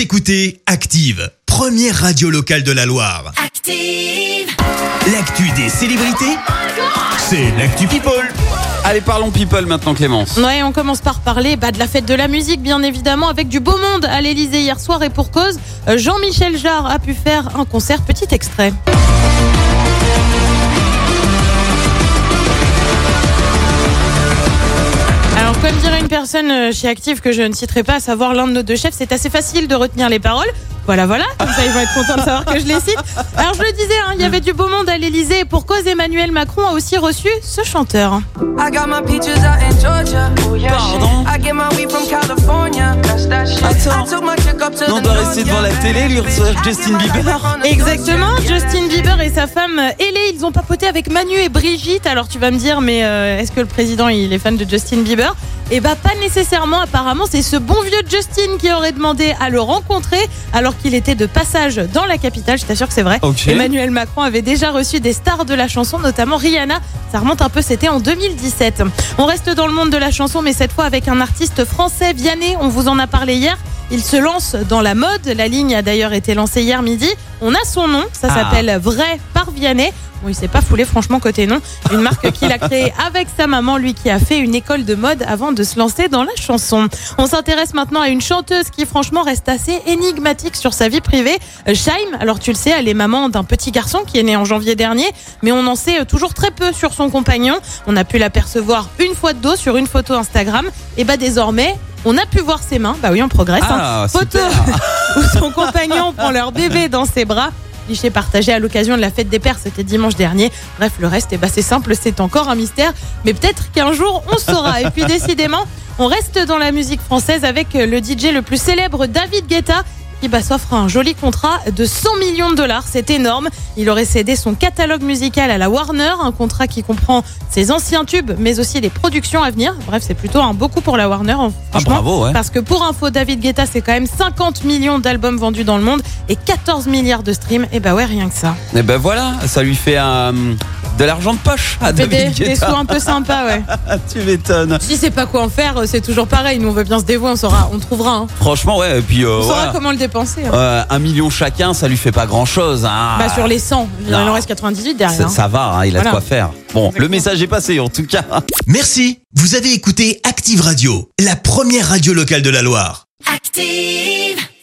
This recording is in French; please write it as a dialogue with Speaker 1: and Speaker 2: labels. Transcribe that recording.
Speaker 1: Vous écoutez Active, première radio locale de la Loire.
Speaker 2: Active.
Speaker 1: L'actu des célébrités, c'est l'actu People.
Speaker 3: Allez, parlons people maintenant, Clémence.
Speaker 4: Ouais, on commence par parler bah, de la fête de la musique, bien évidemment, avec du beau monde à l'Elysée hier soir. Et pour cause, euh, Jean-Michel Jarre a pu faire un concert. Petit extrait. Comme dirait une personne euh, chez Active que je ne citerai pas, à savoir l'un de nos deux chefs, c'est assez facile de retenir les paroles. Voilà, voilà, comme ça ils vont être contents de savoir que je les cite. Alors je le disais, hein, il y avait du beau monde à l'Elysée et pour cause Emmanuel Macron a aussi reçu ce chanteur?
Speaker 5: I got my peaches out in Georgia. Oh, yeah,
Speaker 3: Pardon on doit rester devant la télé, lui recevoir Justin Bieber.
Speaker 4: Exactement, Justin Bieber et sa femme Ellie, ils ont papoté avec Manu et Brigitte. Alors tu vas me dire, mais euh, est-ce que le président il est fan de Justin Bieber? Eh bah pas nécessairement. Apparemment, c'est ce bon vieux Justin qui aurait demandé à le rencontrer alors qu'il était de passage dans la capitale. Je t'assure que c'est vrai. Emmanuel Macron avait déjà reçu des stars de la chanson, notamment Rihanna. Ça remonte un peu, c'était en 2017. On reste dans le monde de la chanson, mais cette fois avec un artiste français, Vianney. On vous en a parlé hier. Il se lance dans la mode. La ligne a d'ailleurs été lancée hier midi. On a son nom. Ça
Speaker 3: Ah.
Speaker 4: s'appelle Vrai par Vianney. Bon, il s'est pas foulé, franchement, côté nom. Une marque qu'il a créée avec sa maman, lui qui a fait une école de mode avant de se lancer dans la chanson. On s'intéresse maintenant à une chanteuse qui, franchement, reste assez énigmatique sur sa vie privée. Shaim, alors tu le sais, elle est maman d'un petit garçon qui est né en janvier dernier, mais on en sait toujours très peu sur son compagnon. On a pu l'apercevoir une fois de dos sur une photo Instagram. Et bah désormais, on a pu voir ses mains. Bah oui, on progresse.
Speaker 3: Ah,
Speaker 4: hein. Photo où son compagnon prend leur bébé dans ses bras. Cliché partagé à l'occasion de la fête des pères, c'était dimanche dernier. Bref, le reste, eh ben, c'est simple, c'est encore un mystère. Mais peut-être qu'un jour, on saura. Et puis, décidément, on reste dans la musique française avec le DJ le plus célèbre, David Guetta, qui bah, s'offre un joli contrat de 100 millions de dollars. C'est énorme. Il aurait cédé son catalogue musical à la Warner, un contrat qui comprend ses anciens tubes, mais aussi les productions à venir. Bref, c'est plutôt un beaucoup pour la Warner. hein,
Speaker 3: Ah, bravo, ouais.
Speaker 4: parce que pour info, David Guetta, c'est quand même 50 millions d'albums vendus dans le monde et 14 milliards de streams. Et bah ouais, rien que ça.
Speaker 3: Et ben voilà, ça lui fait un, de l'argent de poche à
Speaker 4: des, des sous un peu sympas, ouais.
Speaker 3: tu m'étonnes.
Speaker 4: Si c'est pas quoi en faire, c'est toujours pareil. Nous, on veut bien se dévouer, on saura, on trouvera. hein.
Speaker 3: Franchement, ouais, et puis euh,
Speaker 4: On saura
Speaker 3: voilà.
Speaker 4: comment le dépenser. hein.
Speaker 3: Euh, un million chacun, ça lui fait pas grand chose. Hein.
Speaker 4: Bah sur les 100, il
Speaker 3: Non.
Speaker 4: en reste 98 derrière.
Speaker 3: ça,
Speaker 4: hein.
Speaker 3: ça va, hein, il a
Speaker 4: Voilà.
Speaker 3: de quoi faire. Bon, le
Speaker 4: Exactement.
Speaker 3: message est passé en tout cas.
Speaker 1: Merci, vous avez écouté Active Radio, la première radio locale de la Loire.
Speaker 2: Active.